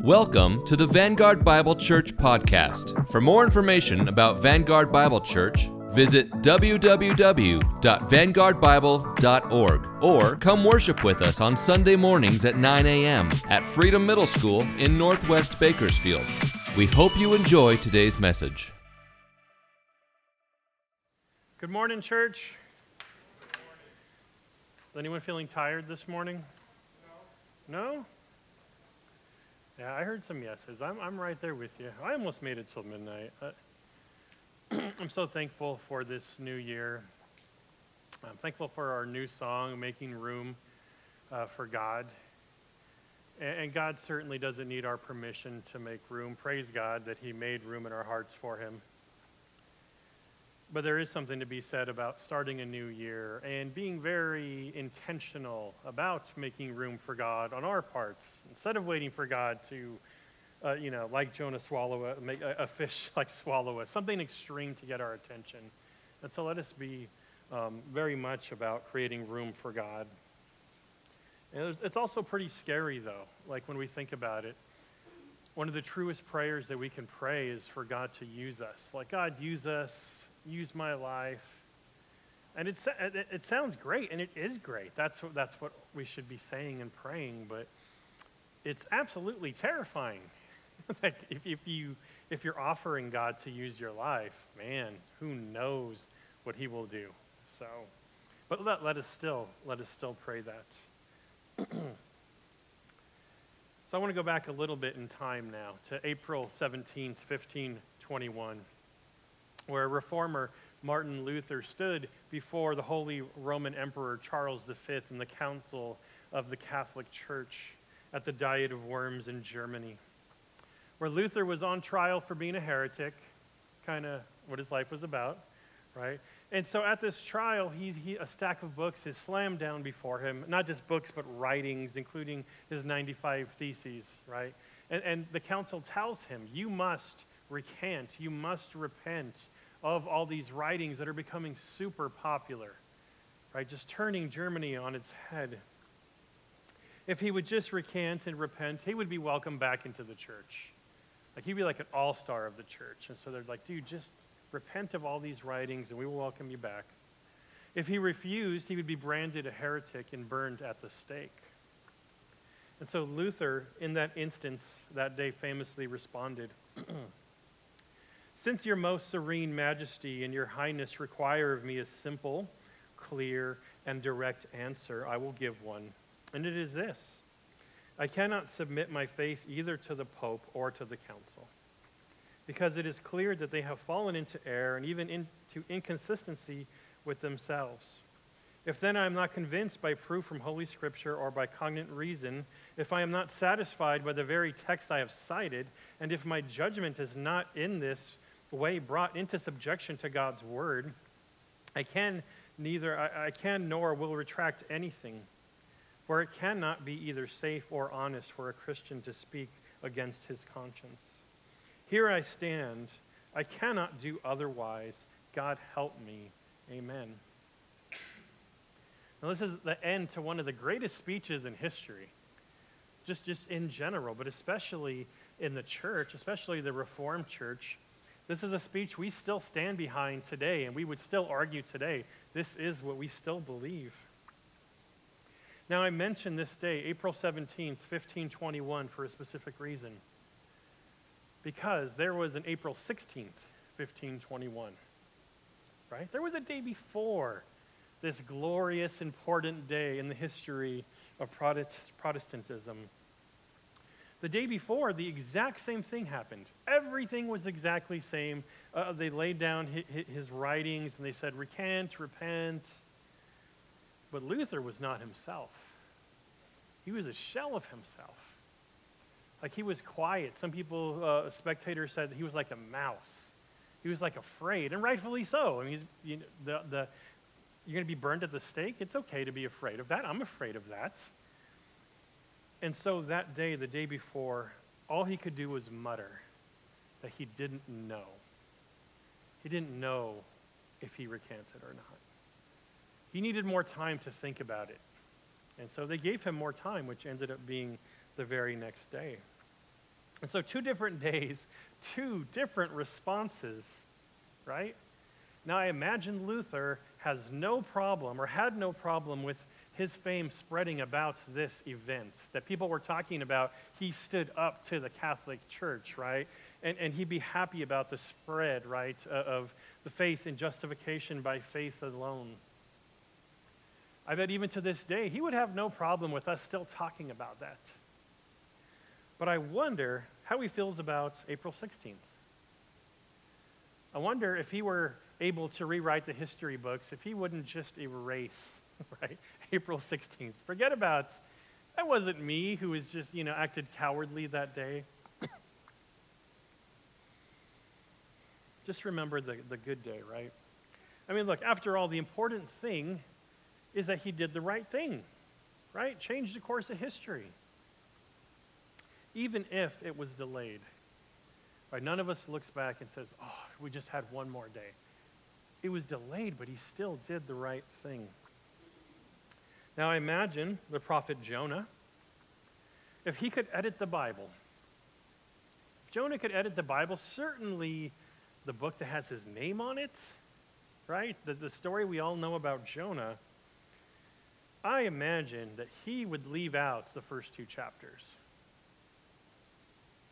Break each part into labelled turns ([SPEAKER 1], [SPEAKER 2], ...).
[SPEAKER 1] Welcome to the Vanguard Bible Church podcast. For more information about Vanguard Bible Church, visit www.vanguardbible.org or come worship with us on Sunday mornings at 9 a.m. at Freedom Middle School in Northwest Bakersfield. We hope you enjoy today's message.
[SPEAKER 2] Good morning, church. Is anyone feeling tired this morning? No. No? Yeah, I heard some yeses. I'm, I'm right there with you. I almost made it till midnight. Uh, I'm so thankful for this new year. I'm thankful for our new song, Making Room uh, for God. And, and God certainly doesn't need our permission to make room. Praise God that He made room in our hearts for Him. But there is something to be said about starting a new year and being very intentional about making room for God on our parts. Instead of waiting for God to, uh, you know, like Jonah swallow a, make a, fish like swallow us, something extreme to get our attention. And so let us be um, very much about creating room for God. And it's also pretty scary, though, like when we think about it. One of the truest prayers that we can pray is for God to use us. Like, God, use us use my life. And it, it, sounds great, and it is great. That's what, that's what we should be saying and praying, but it's absolutely terrifying. that if, if, you, if you're offering God to use your life, man, who knows what he will do. So, but let, let us still, let us still pray that. so I want to go back a little bit in time now to April 17th, 1521 where reformer Martin Luther stood before the Holy Roman Emperor Charles V in the Council of the Catholic Church at the Diet of Worms in Germany, where Luther was on trial for being a heretic, kind of what his life was about, right? And so at this trial, he, he, a stack of books is slammed down before him, not just books, but writings, including his 95 theses, right? And, and the council tells him, You must recant, you must repent of all these writings that are becoming super popular, right? Just turning Germany on its head. If he would just recant and repent, he would be welcomed back into the church. Like he'd be like an all star of the church. And so they're like, dude, just repent of all these writings and we will welcome you back. If he refused, he would be branded a heretic and burned at the stake. And so Luther, in that instance, that day famously responded Since your most serene majesty and your highness require of me a simple, clear, and direct answer, I will give one. And it is this I cannot submit my faith either to the Pope or to the Council, because it is clear that they have fallen into error and even into inconsistency with themselves. If then I am not convinced by proof from Holy Scripture or by cognate reason, if I am not satisfied by the very text I have cited, and if my judgment is not in this way brought into subjection to God's word, I can neither I, I can nor will retract anything, for it cannot be either safe or honest for a Christian to speak against his conscience. Here I stand. I cannot do otherwise. God help me. Amen. Now, this is the end to one of the greatest speeches in history, just, just in general, but especially in the church, especially the Reformed church. This is a speech we still stand behind today, and we would still argue today. This is what we still believe. Now, I mention this day, April 17th, 1521, for a specific reason. Because there was an April 16th, 1521. Right? There was a day before this glorious, important day in the history of Protestantism. The day before, the exact same thing happened. Everything was exactly same. Uh, they laid down his, his writings and they said, recant, repent. But Luther was not himself. He was a shell of himself. Like he was quiet. Some people, uh, spectators said he was like a mouse. He was like afraid, and rightfully so. I mean, you know, the, the, you're going to be burned at the stake. It's okay to be afraid of that. I'm afraid of that. And so that day, the day before, all he could do was mutter that he didn't know. He didn't know if he recanted or not. He needed more time to think about it. And so they gave him more time, which ended up being the very next day. And so, two different days, two different responses, right? Now, I imagine Luther has no problem or had no problem with his fame spreading about this event that people were talking about. He stood up to the Catholic Church, right? And, and he'd be happy about the spread, right, uh, of the faith in justification by faith alone. I bet even to this day, he would have no problem with us still talking about that. But I wonder how he feels about April 16th. I wonder if he were able to rewrite the history books, if he wouldn't just erase, right, April 16th. Forget about, that wasn't me who was just, you know, acted cowardly that day. just remember the, the good day, right? I mean, look, after all, the important thing is that he did the right thing, right? Changed the course of history. Even if it was delayed. Right, none of us looks back and says, oh, we just had one more day. It was delayed, but he still did the right thing. Now, I imagine the prophet Jonah, if he could edit the Bible, if Jonah could edit the Bible, certainly the book that has his name on it, right? The, the story we all know about Jonah, I imagine that he would leave out the first two chapters.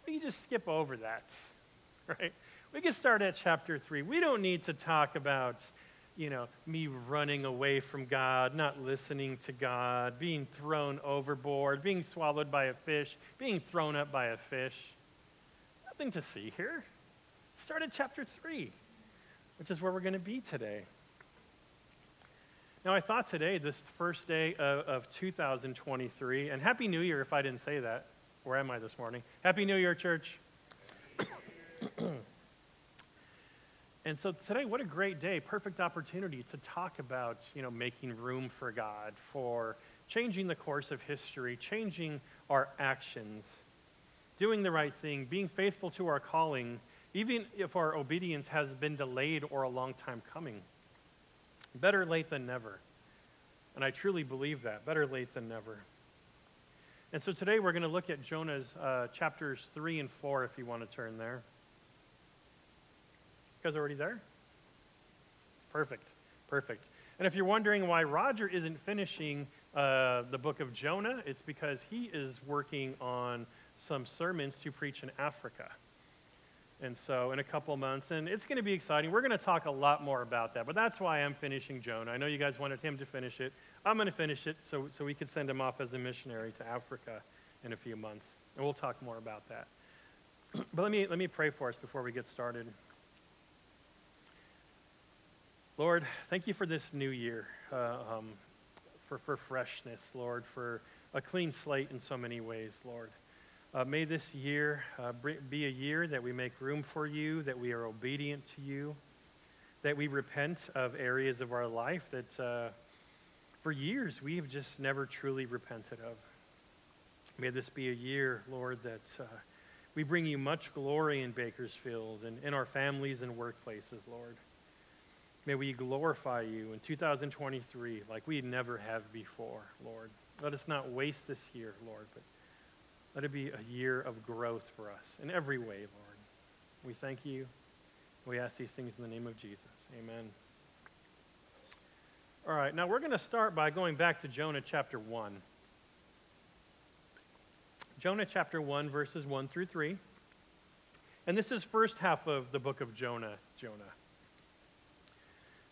[SPEAKER 2] We just skip over that, right? We can start at chapter 3. We don't need to talk about, you know, me running away from God, not listening to God, being thrown overboard, being swallowed by a fish, being thrown up by a fish. Nothing to see here. Start at chapter 3, which is where we're going to be today. Now, I thought today, this first day of, of 2023, and Happy New Year if I didn't say that. Where am I this morning? Happy New Year, church. And so today, what a great day, perfect opportunity to talk about, you know, making room for God, for changing the course of history, changing our actions, doing the right thing, being faithful to our calling, even if our obedience has been delayed or a long time coming. Better late than never. And I truly believe that. Better late than never. And so today we're going to look at Jonah's uh, chapters 3 and 4, if you want to turn there. Guys already there? Perfect. Perfect. And if you're wondering why Roger isn't finishing uh, the book of Jonah, it's because he is working on some sermons to preach in Africa. And so, in a couple months, and it's going to be exciting. We're going to talk a lot more about that, but that's why I'm finishing Jonah. I know you guys wanted him to finish it. I'm going to finish it so, so we could send him off as a missionary to Africa in a few months. And we'll talk more about that. but let me, let me pray for us before we get started. Lord, thank you for this new year, uh, um, for, for freshness, Lord, for a clean slate in so many ways, Lord. Uh, may this year uh, be a year that we make room for you, that we are obedient to you, that we repent of areas of our life that uh, for years we've just never truly repented of. May this be a year, Lord, that uh, we bring you much glory in Bakersfield and in our families and workplaces, Lord. May we glorify you in 2023 like we never have before, Lord. Let us not waste this year, Lord, but let it be a year of growth for us in every way, Lord. We thank you. We ask these things in the name of Jesus. Amen. All right, now we're going to start by going back to Jonah chapter 1. Jonah chapter 1, verses 1 through 3. And this is first half of the book of Jonah, Jonah.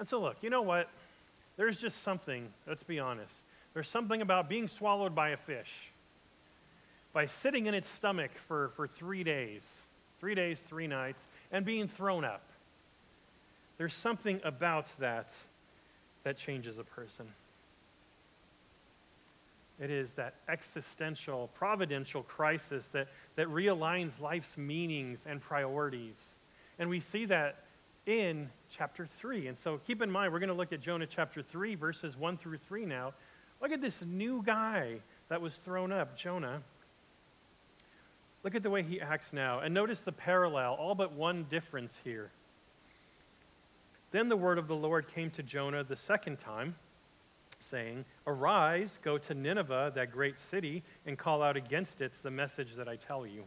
[SPEAKER 2] And so, look, you know what? There's just something, let's be honest. There's something about being swallowed by a fish, by sitting in its stomach for, for three days, three days, three nights, and being thrown up. There's something about that that changes a person. It is that existential, providential crisis that, that realigns life's meanings and priorities. And we see that in chapter 3. And so keep in mind, we're going to look at Jonah chapter 3, verses 1 through 3 now. Look at this new guy that was thrown up, Jonah. Look at the way he acts now. And notice the parallel, all but one difference here. Then the word of the Lord came to Jonah the second time saying, Arise, go to Nineveh, that great city, and call out against it the message that I tell you.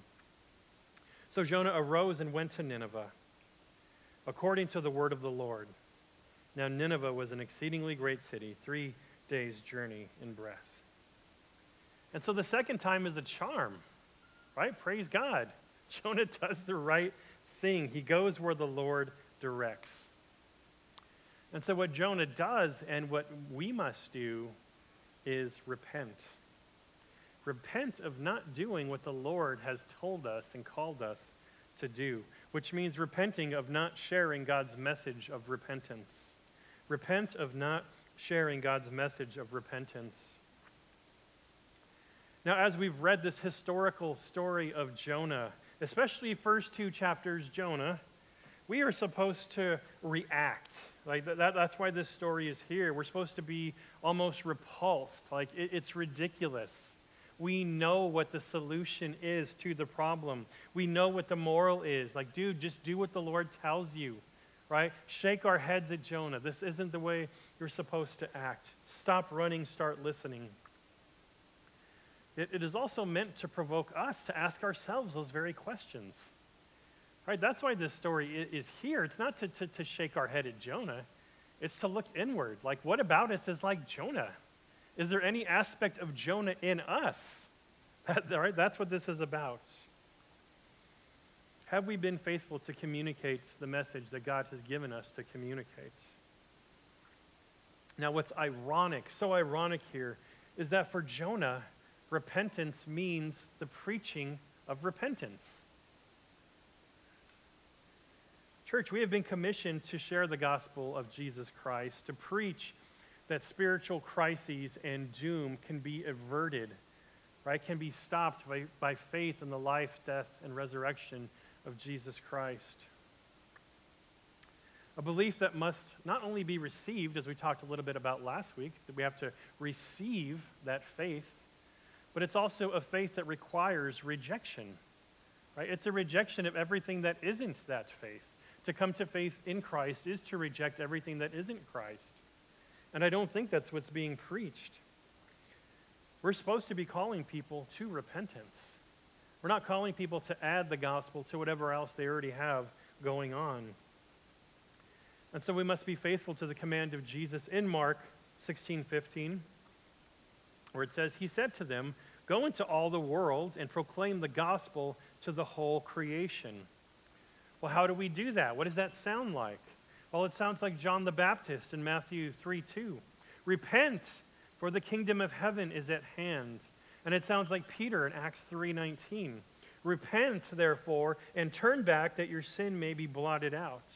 [SPEAKER 2] So Jonah arose and went to Nineveh, according to the word of the Lord. Now, Nineveh was an exceedingly great city, three days' journey in breadth. And so the second time is a charm, right? Praise God. Jonah does the right thing, he goes where the Lord directs. And so, what Jonah does and what we must do is repent. Repent of not doing what the Lord has told us and called us to do, which means repenting of not sharing God's message of repentance. Repent of not sharing God's message of repentance. Now, as we've read this historical story of Jonah, especially first two chapters, Jonah, we are supposed to react like that, that's why this story is here. We're supposed to be almost repulsed. Like it, it's ridiculous. We know what the solution is to the problem. We know what the moral is. Like, dude, just do what the Lord tells you, right? Shake our heads at Jonah. This isn't the way you're supposed to act. Stop running, start listening. It, it is also meant to provoke us to ask ourselves those very questions. Right? That's why this story is here. It's not to, to, to shake our head at Jonah, it's to look inward. Like, what about us is like Jonah? Is there any aspect of Jonah in us? That, right? That's what this is about. Have we been faithful to communicate the message that God has given us to communicate? Now, what's ironic, so ironic here, is that for Jonah, repentance means the preaching of repentance. Church, we have been commissioned to share the gospel of Jesus Christ, to preach that spiritual crises and doom can be averted, right? Can be stopped by, by faith in the life, death, and resurrection of Jesus Christ. A belief that must not only be received, as we talked a little bit about last week, that we have to receive that faith, but it's also a faith that requires rejection, right? It's a rejection of everything that isn't that faith. To come to faith in Christ is to reject everything that isn't Christ. And I don't think that's what's being preached. We're supposed to be calling people to repentance. We're not calling people to add the gospel to whatever else they already have going on. And so we must be faithful to the command of Jesus in Mark 16 15, where it says, He said to them, Go into all the world and proclaim the gospel to the whole creation. Well, how do we do that? What does that sound like? Well, it sounds like John the Baptist in Matthew 3 2. Repent, for the kingdom of heaven is at hand. And it sounds like Peter in Acts 3:19. Repent, therefore, and turn back that your sin may be blotted out.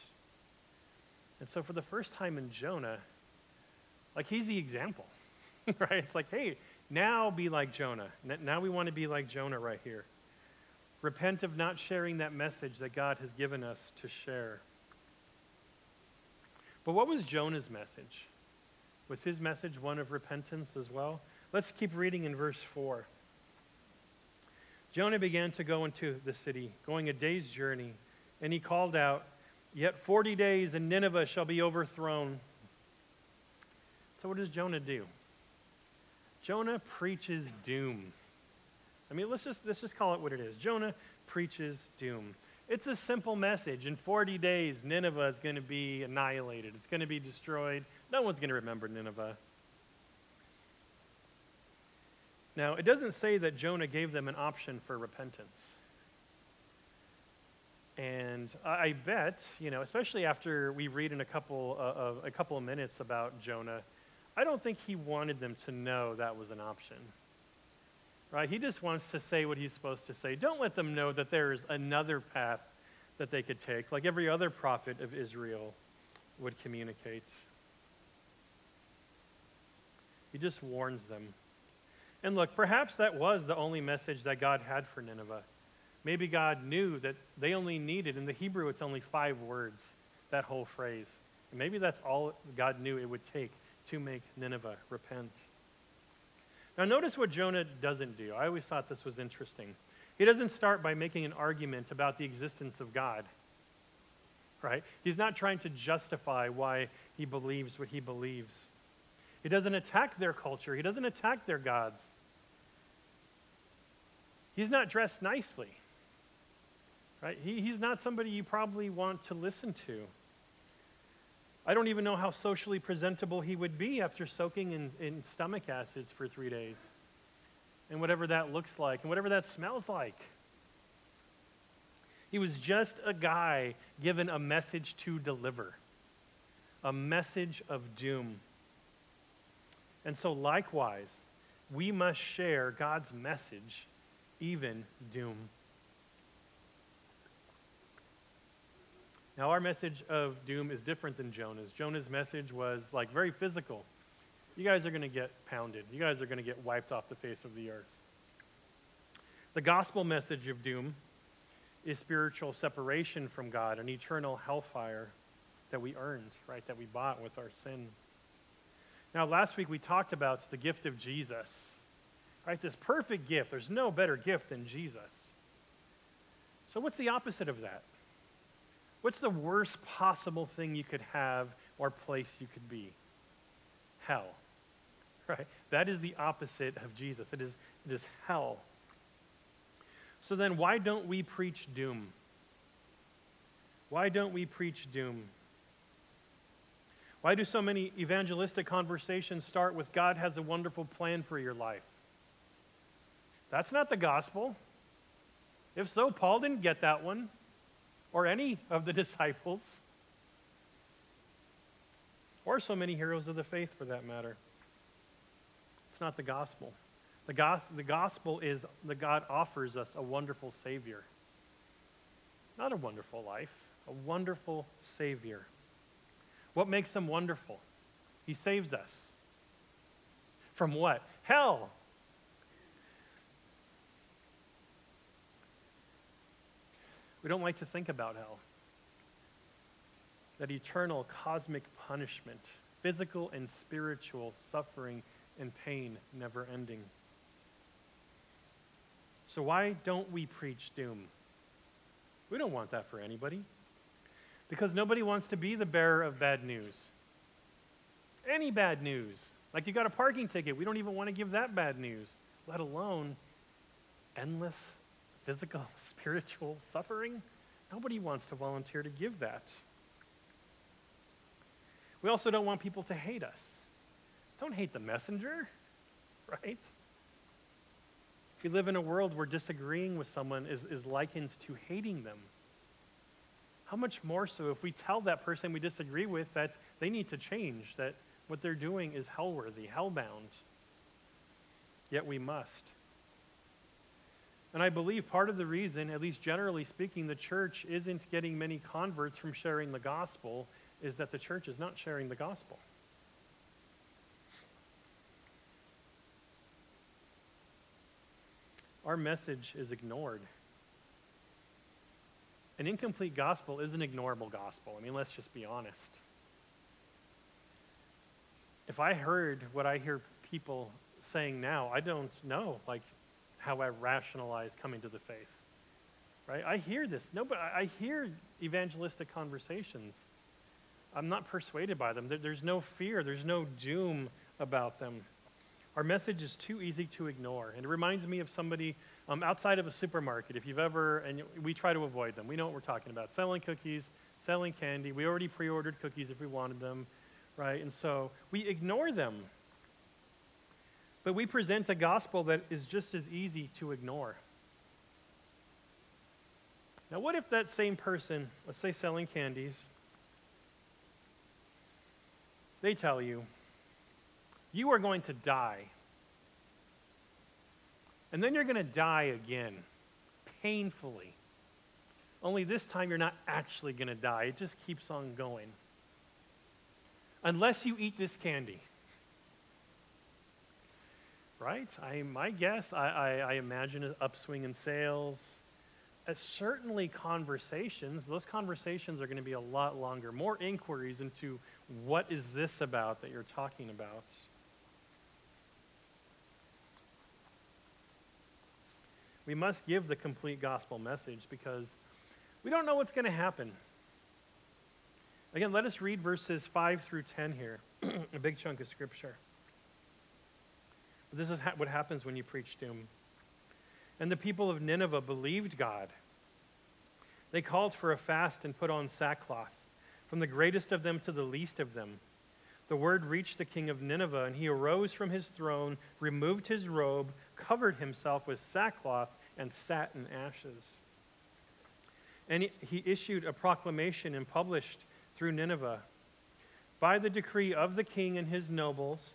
[SPEAKER 2] And so for the first time in Jonah, like he's the example. right? It's like, hey, now be like Jonah. Now we want to be like Jonah right here. Repent of not sharing that message that God has given us to share. But what was Jonah's message? Was his message one of repentance as well? Let's keep reading in verse 4. Jonah began to go into the city, going a day's journey, and he called out, Yet 40 days and Nineveh shall be overthrown. So, what does Jonah do? Jonah preaches doom. I mean, let's just, let's just call it what it is. Jonah preaches doom. It's a simple message. In 40 days, Nineveh is going to be annihilated, it's going to be destroyed. No one's going to remember Nineveh. Now, it doesn't say that Jonah gave them an option for repentance. And I bet, you know, especially after we read in a couple uh, of, a couple of minutes about Jonah, I don't think he wanted them to know that was an option right? He just wants to say what he's supposed to say. Don't let them know that there's another path that they could take, like every other prophet of Israel would communicate. He just warns them. And look, perhaps that was the only message that God had for Nineveh. Maybe God knew that they only needed, in the Hebrew, it's only five words, that whole phrase. Maybe that's all God knew it would take to make Nineveh repent. Now, notice what Jonah doesn't do. I always thought this was interesting. He doesn't start by making an argument about the existence of God, right? He's not trying to justify why he believes what he believes. He doesn't attack their culture, he doesn't attack their gods. He's not dressed nicely, right? He, he's not somebody you probably want to listen to. I don't even know how socially presentable he would be after soaking in, in stomach acids for three days and whatever that looks like and whatever that smells like. He was just a guy given a message to deliver, a message of doom. And so, likewise, we must share God's message, even doom. Now, our message of doom is different than Jonah's. Jonah's message was like very physical. You guys are going to get pounded, you guys are going to get wiped off the face of the earth. The gospel message of doom is spiritual separation from God, an eternal hellfire that we earned, right, that we bought with our sin. Now, last week we talked about the gift of Jesus, right? This perfect gift. There's no better gift than Jesus. So, what's the opposite of that? What's the worst possible thing you could have or place you could be? Hell. Right? That is the opposite of Jesus. It is, it is hell. So then, why don't we preach doom? Why don't we preach doom? Why do so many evangelistic conversations start with God has a wonderful plan for your life? That's not the gospel. If so, Paul didn't get that one or any of the disciples, or so many heroes of the faith for that matter. It's not the gospel. The, go- the gospel is that God offers us a wonderful Savior. Not a wonderful life, a wonderful Savior. What makes him wonderful? He saves us. From what? Hell. We don't like to think about hell. That eternal cosmic punishment, physical and spiritual suffering and pain never ending. So, why don't we preach doom? We don't want that for anybody. Because nobody wants to be the bearer of bad news. Any bad news. Like you got a parking ticket, we don't even want to give that bad news, let alone endless physical, spiritual suffering. Nobody wants to volunteer to give that. We also don't want people to hate us. Don't hate the messenger, right? If you live in a world where disagreeing with someone is, is likened to hating them, how much more so if we tell that person we disagree with that they need to change, that what they're doing is hell worthy, hell bound? Yet we must. And I believe part of the reason, at least generally speaking, the church isn't getting many converts from sharing the gospel is that the church is not sharing the gospel. Our message is ignored. An incomplete gospel is an ignorable gospel. I mean, let's just be honest. If I heard what I hear people saying now, I don't know. Like, how I rationalize coming to the faith. Right? I hear this. No, but I hear evangelistic conversations. I'm not persuaded by them. There's no fear, there's no doom about them. Our message is too easy to ignore. And it reminds me of somebody um, outside of a supermarket. If you've ever, and we try to avoid them, we know what we're talking about selling cookies, selling candy. We already pre ordered cookies if we wanted them, right? And so we ignore them but we present a gospel that is just as easy to ignore. Now, what if that same person, let's say selling candies, they tell you, you are going to die. And then you're going to die again, painfully. Only this time you're not actually going to die. It just keeps on going. Unless you eat this candy. Right? I, my guess, I, I, I imagine an upswing in sales. Uh, certainly, conversations, those conversations are going to be a lot longer. More inquiries into what is this about that you're talking about. We must give the complete gospel message because we don't know what's going to happen. Again, let us read verses 5 through 10 here, a big chunk of scripture. This is ha- what happens when you preach doom. And the people of Nineveh believed God. They called for a fast and put on sackcloth, from the greatest of them to the least of them. The word reached the king of Nineveh, and he arose from his throne, removed his robe, covered himself with sackcloth, and sat in ashes. And he issued a proclamation and published through Nineveh By the decree of the king and his nobles,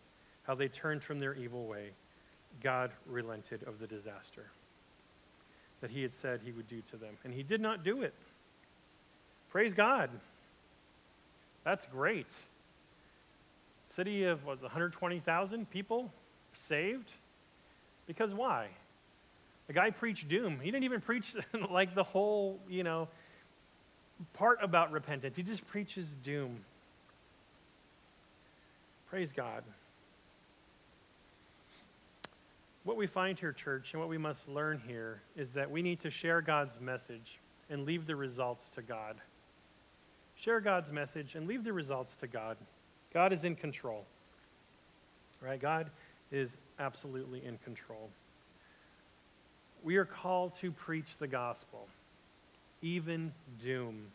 [SPEAKER 2] how they turned from their evil way, God relented of the disaster that he had said he would do to them. And he did not do it. Praise God. That's great. City of was 120,000 people saved. Because why? The guy preached doom. He didn't even preach like the whole, you know, part about repentance. He just preaches doom. Praise God. What we find here, church, and what we must learn here is that we need to share God's message and leave the results to God. Share God's message and leave the results to God. God is in control. Right? God is absolutely in control we are called to preach the gospel, even doom.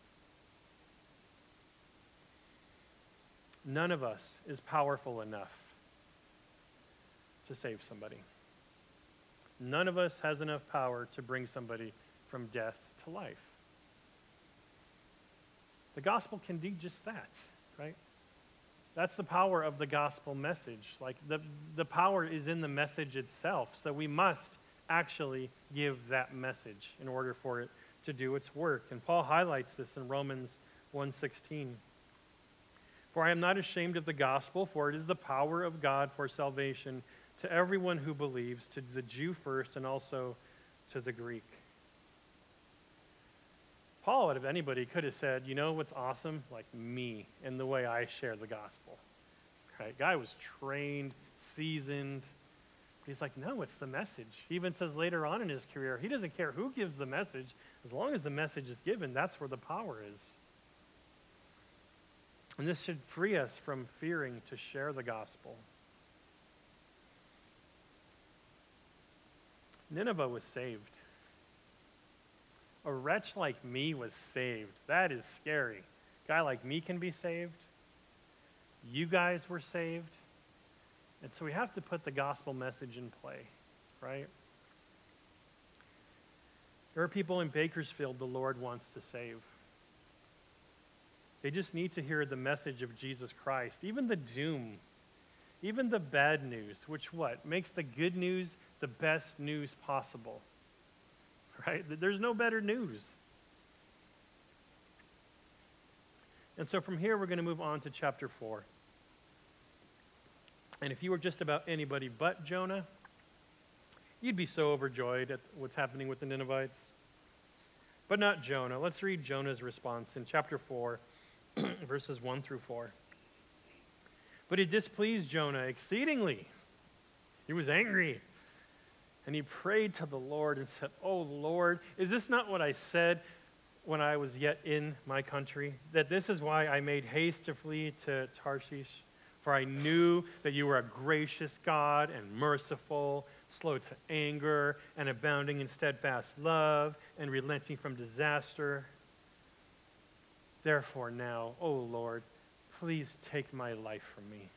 [SPEAKER 2] None of us is powerful enough to save somebody. None of us has enough power to bring somebody from death to life. The gospel can do just that, right? That's the power of the gospel message. Like the, the power is in the message itself. So we must actually give that message in order for it to do its work. And Paul highlights this in Romans 1:16. For I am not ashamed of the gospel, for it is the power of God for salvation to everyone who believes, to the Jew first and also to the Greek. Paul, of anybody, could have said, you know what's awesome? Like me and the way I share the gospel. Right? Guy was trained, seasoned, He's like, no, it's the message. He even says later on in his career, he doesn't care who gives the message. As long as the message is given, that's where the power is. And this should free us from fearing to share the gospel. Nineveh was saved. A wretch like me was saved. That is scary. A guy like me can be saved. You guys were saved. And so we have to put the gospel message in play, right? There are people in Bakersfield the Lord wants to save. They just need to hear the message of Jesus Christ, even the doom, even the bad news, which what? Makes the good news the best news possible. Right? There's no better news. And so from here, we're going to move on to chapter 4. And if you were just about anybody but Jonah, you'd be so overjoyed at what's happening with the Ninevites. But not Jonah. Let's read Jonah's response in chapter 4, verses 1 through 4. But it displeased Jonah exceedingly. He was angry. And he prayed to the Lord and said, Oh Lord, is this not what I said when I was yet in my country? That this is why I made haste to flee to Tarshish? For I knew that you were a gracious God and merciful, slow to anger, and abounding in steadfast love, and relenting from disaster. Therefore, now, O Lord, please take my life from me,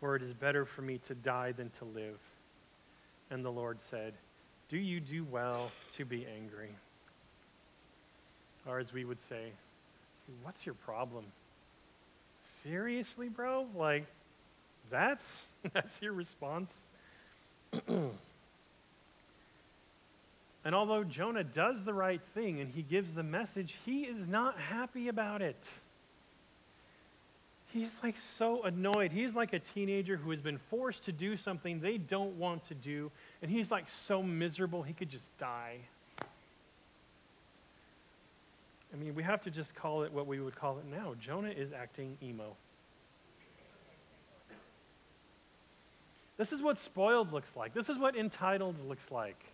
[SPEAKER 2] for it is better for me to die than to live. And the Lord said, Do you do well to be angry? Or as we would say, What's your problem? Seriously, bro? Like, that's, that's your response? and although Jonah does the right thing and he gives the message, he is not happy about it. He's like so annoyed. He's like a teenager who has been forced to do something they don't want to do, and he's like so miserable he could just die. I mean, we have to just call it what we would call it now. Jonah is acting emo. This is what spoiled looks like. This is what entitled looks like.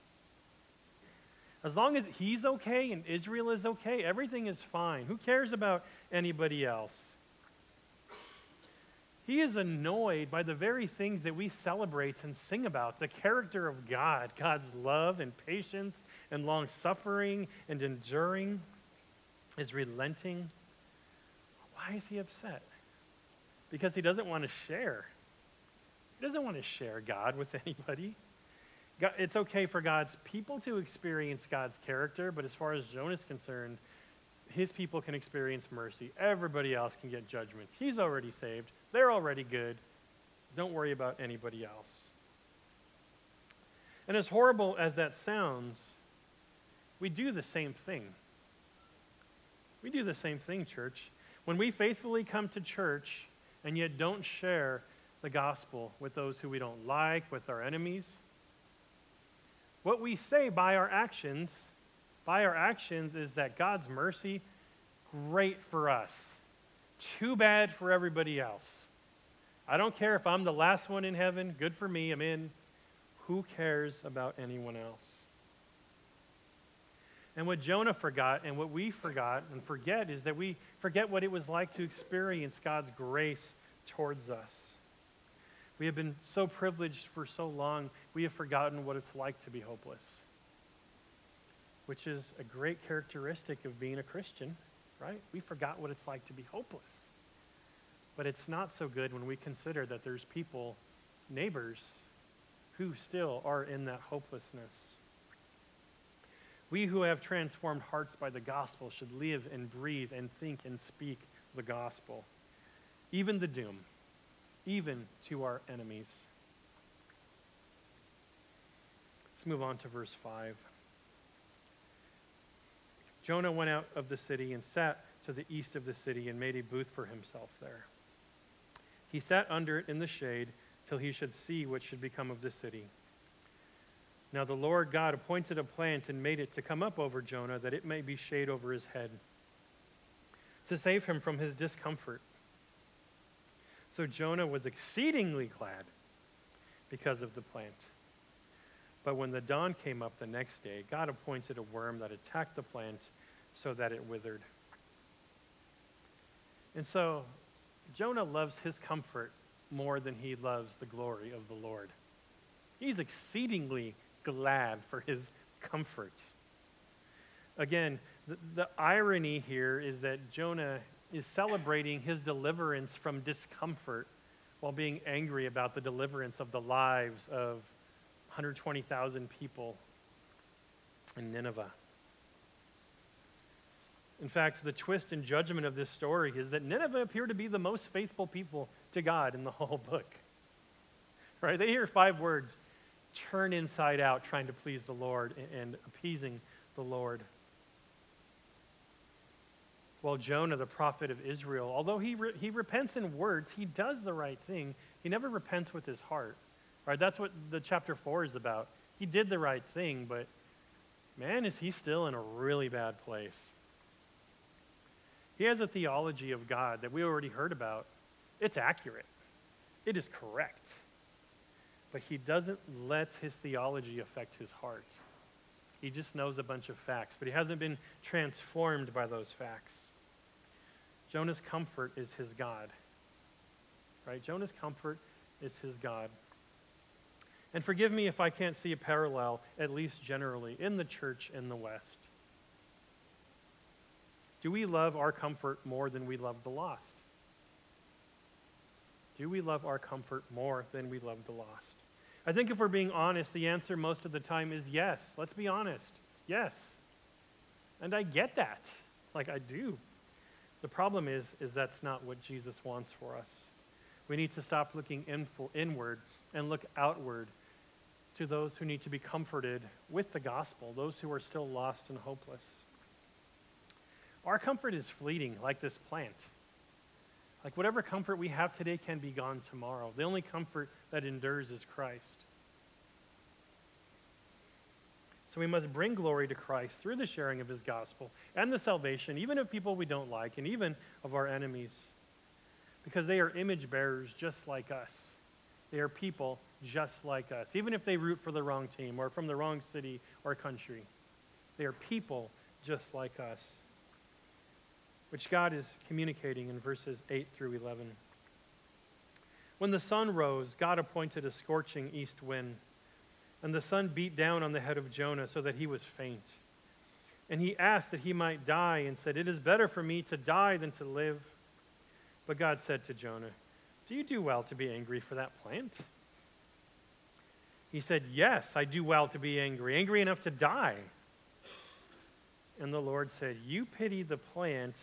[SPEAKER 2] As long as he's okay and Israel is okay, everything is fine. Who cares about anybody else? He is annoyed by the very things that we celebrate and sing about the character of God, God's love and patience and long suffering and enduring, is relenting. Why is he upset? Because he doesn't want to share. He doesn't want to share God with anybody. God, it's okay for God's people to experience God's character, but as far as Jonah is concerned, his people can experience mercy. Everybody else can get judgment. He's already saved. They're already good. Don't worry about anybody else. And as horrible as that sounds, we do the same thing. We do the same thing, church. When we faithfully come to church and yet don't share the gospel with those who we don't like, with our enemies, what we say by our actions, by our actions is that God's mercy, great for us. Too bad for everybody else. I don't care if I'm the last one in heaven, good for me, I'm in. Who cares about anyone else? And what Jonah forgot and what we forgot and forget is that we forget what it was like to experience God's grace towards us. We have been so privileged for so long, we have forgotten what it's like to be hopeless, which is a great characteristic of being a Christian, right? We forgot what it's like to be hopeless. But it's not so good when we consider that there's people, neighbors, who still are in that hopelessness. We who have transformed hearts by the gospel should live and breathe and think and speak the gospel, even the doom, even to our enemies. Let's move on to verse 5. Jonah went out of the city and sat to the east of the city and made a booth for himself there. He sat under it in the shade till he should see what should become of the city. Now the Lord God appointed a plant and made it to come up over Jonah that it may be shade over his head, to save him from his discomfort. So Jonah was exceedingly glad because of the plant. But when the dawn came up the next day, God appointed a worm that attacked the plant so that it withered. And so Jonah loves his comfort more than he loves the glory of the Lord. He's exceedingly glad for his comfort. Again, the, the, irony here is that Jonah is celebrating his deliverance from discomfort while being angry about the deliverance of the lives of 120,000 people in Nineveh. In fact, the twist and judgment of this story is that Nineveh appear to be the most faithful people to God in the whole book. Right? They hear five words turn inside out, trying to please the Lord and appeasing the Lord. Well, Jonah, the prophet of Israel, although he, re- he repents in words, he does the right thing. He never repents with his heart. Right? That's what the chapter 4 is about. He did the right thing, but man, is he still in a really bad place. He has a theology of God that we already heard about. It's accurate, it is correct. But he doesn't let his theology affect his heart. He just knows a bunch of facts, but he hasn't been transformed by those facts. Jonah's comfort is his God. Right? Jonah's comfort is his God. And forgive me if I can't see a parallel, at least generally, in the church in the West. Do we love our comfort more than we love the lost? Do we love our comfort more than we love the lost? I think if we're being honest, the answer most of the time is yes. Let's be honest. Yes. And I get that. Like I do. The problem is is that's not what Jesus wants for us. We need to stop looking in for, inward and look outward to those who need to be comforted with the gospel, those who are still lost and hopeless. Our comfort is fleeting, like this plant. Like whatever comfort we have today can be gone tomorrow. The only comfort that endures is Christ. So we must bring glory to Christ through the sharing of his gospel and the salvation, even of people we don't like, and even of our enemies, because they are image bearers just like us. They are people just like us, even if they root for the wrong team or from the wrong city or country. They are people just like us, which God is communicating in verses 8 through 11. When the sun rose, God appointed a scorching east wind, and the sun beat down on the head of Jonah so that he was faint. And he asked that he might die and said, It is better for me to die than to live. But God said to Jonah, do you do well to be angry for that plant? He said, Yes, I do well to be angry, angry enough to die. And the Lord said, You pity the plant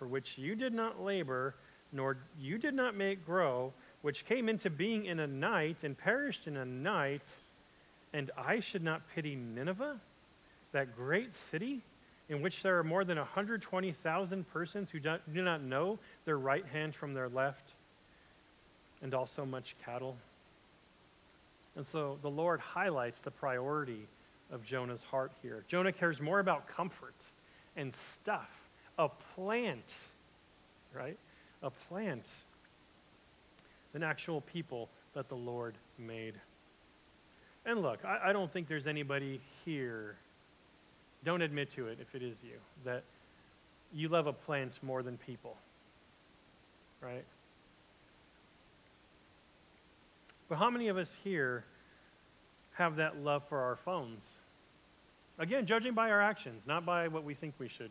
[SPEAKER 2] for which you did not labor, nor you did not make grow, which came into being in a night and perished in a night, and I should not pity Nineveh, that great city in which there are more than 120,000 persons who do not know their right hand from their left and also much cattle. And so the Lord highlights the priority of Jonah's heart here. Jonah cares more about comfort and stuff, a plant, right? A plant, than actual people that the Lord made. And look, I, I don't think there's anybody here, don't admit to it if it is you, that you love a plant more than people, right? But how many of us here have that love for our phones? Again, judging by our actions, not by what we think we should.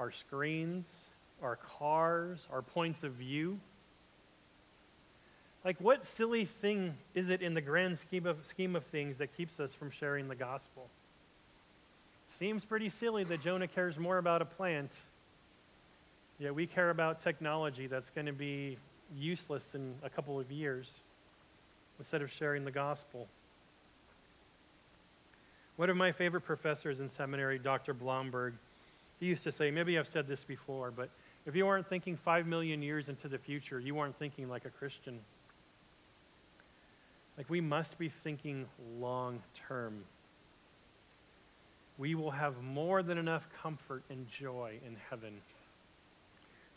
[SPEAKER 2] Our screens, our cars, our points of view. Like, what silly thing is it in the grand scheme of, scheme of things that keeps us from sharing the gospel? Seems pretty silly that Jonah cares more about a plant, yet we care about technology that's going to be useless in a couple of years instead of sharing the gospel. One of my favorite professors in seminary, Dr. Blomberg, he used to say, maybe I've said this before, but if you aren't thinking five million years into the future, you aren't thinking like a Christian. Like we must be thinking long term. We will have more than enough comfort and joy in heaven.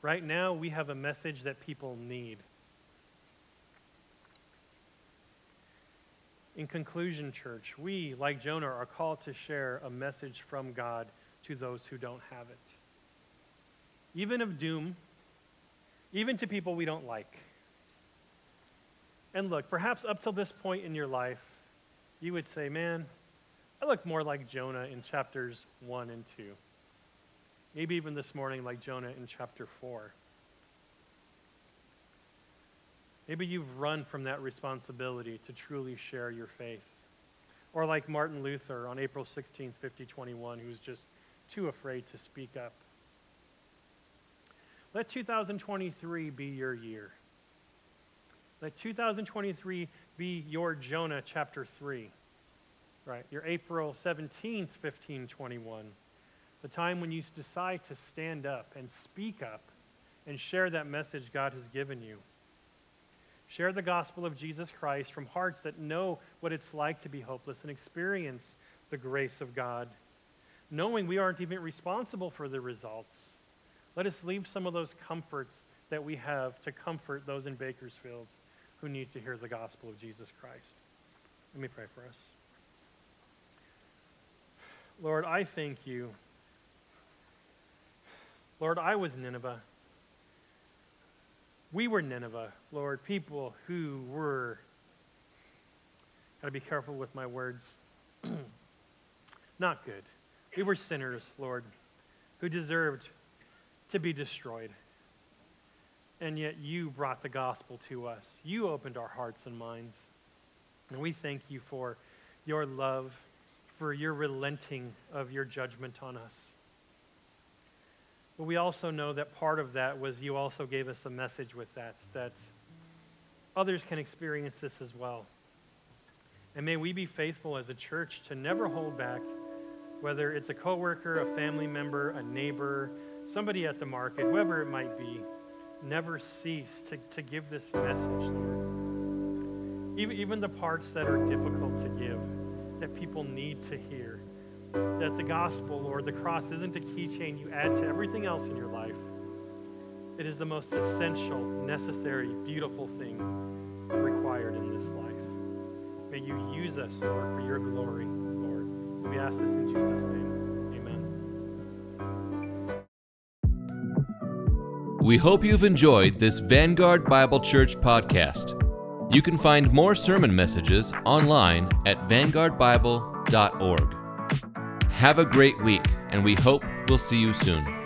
[SPEAKER 2] Right now, we have a message that people need. In conclusion, church, we, like Jonah, are called to share a message from God to those who don't have it. Even of doom, even to people we don't like. And look, perhaps up till this point in your life, you would say, man, I look more like Jonah in chapters 1 and 2. Maybe even this morning, like Jonah in chapter 4. Maybe you've run from that responsibility to truly share your faith. Or like Martin Luther on April 16, 5021, who was just too afraid to speak up. Let 2023 be your year. Let 2023 be your Jonah chapter 3, right? Your April 17th, 1521 the time when you decide to stand up and speak up and share that message God has given you. Share the gospel of Jesus Christ from hearts that know what it's like to be hopeless and experience the grace of God, knowing we aren't even responsible for the results. Let us leave some of those comforts that we have to comfort those in Bakersfield who need to hear the gospel of Jesus Christ. Let me pray for us. Lord, I thank you Lord, I was Nineveh. We were Nineveh, Lord, people who were, got to be careful with my words, not good. We were sinners, Lord, who deserved to be destroyed. and yet you brought the gospel to us. You opened our hearts and minds. And we thank you for your love, for your relenting of your judgment on us. But we also know that part of that was you also gave us a message with that, that others can experience this as well. And may we be faithful as a church to never hold back, whether it's a coworker, a family member, a neighbor, somebody at the market, whoever it might be, never cease to, to give this message, Lord. Even, even the parts that are difficult to give, that people need to hear. That the gospel, Lord, the cross isn't a keychain you add to everything else in your life. It is the most essential, necessary, beautiful thing required in this life. May you use us, Lord, for your glory, We ask this in Jesus' name.
[SPEAKER 1] Amen. We hope you've enjoyed this Vanguard Bible Church podcast. You can find more sermon messages online at vanguardbible.org. Have a great week, and we hope we'll see you soon.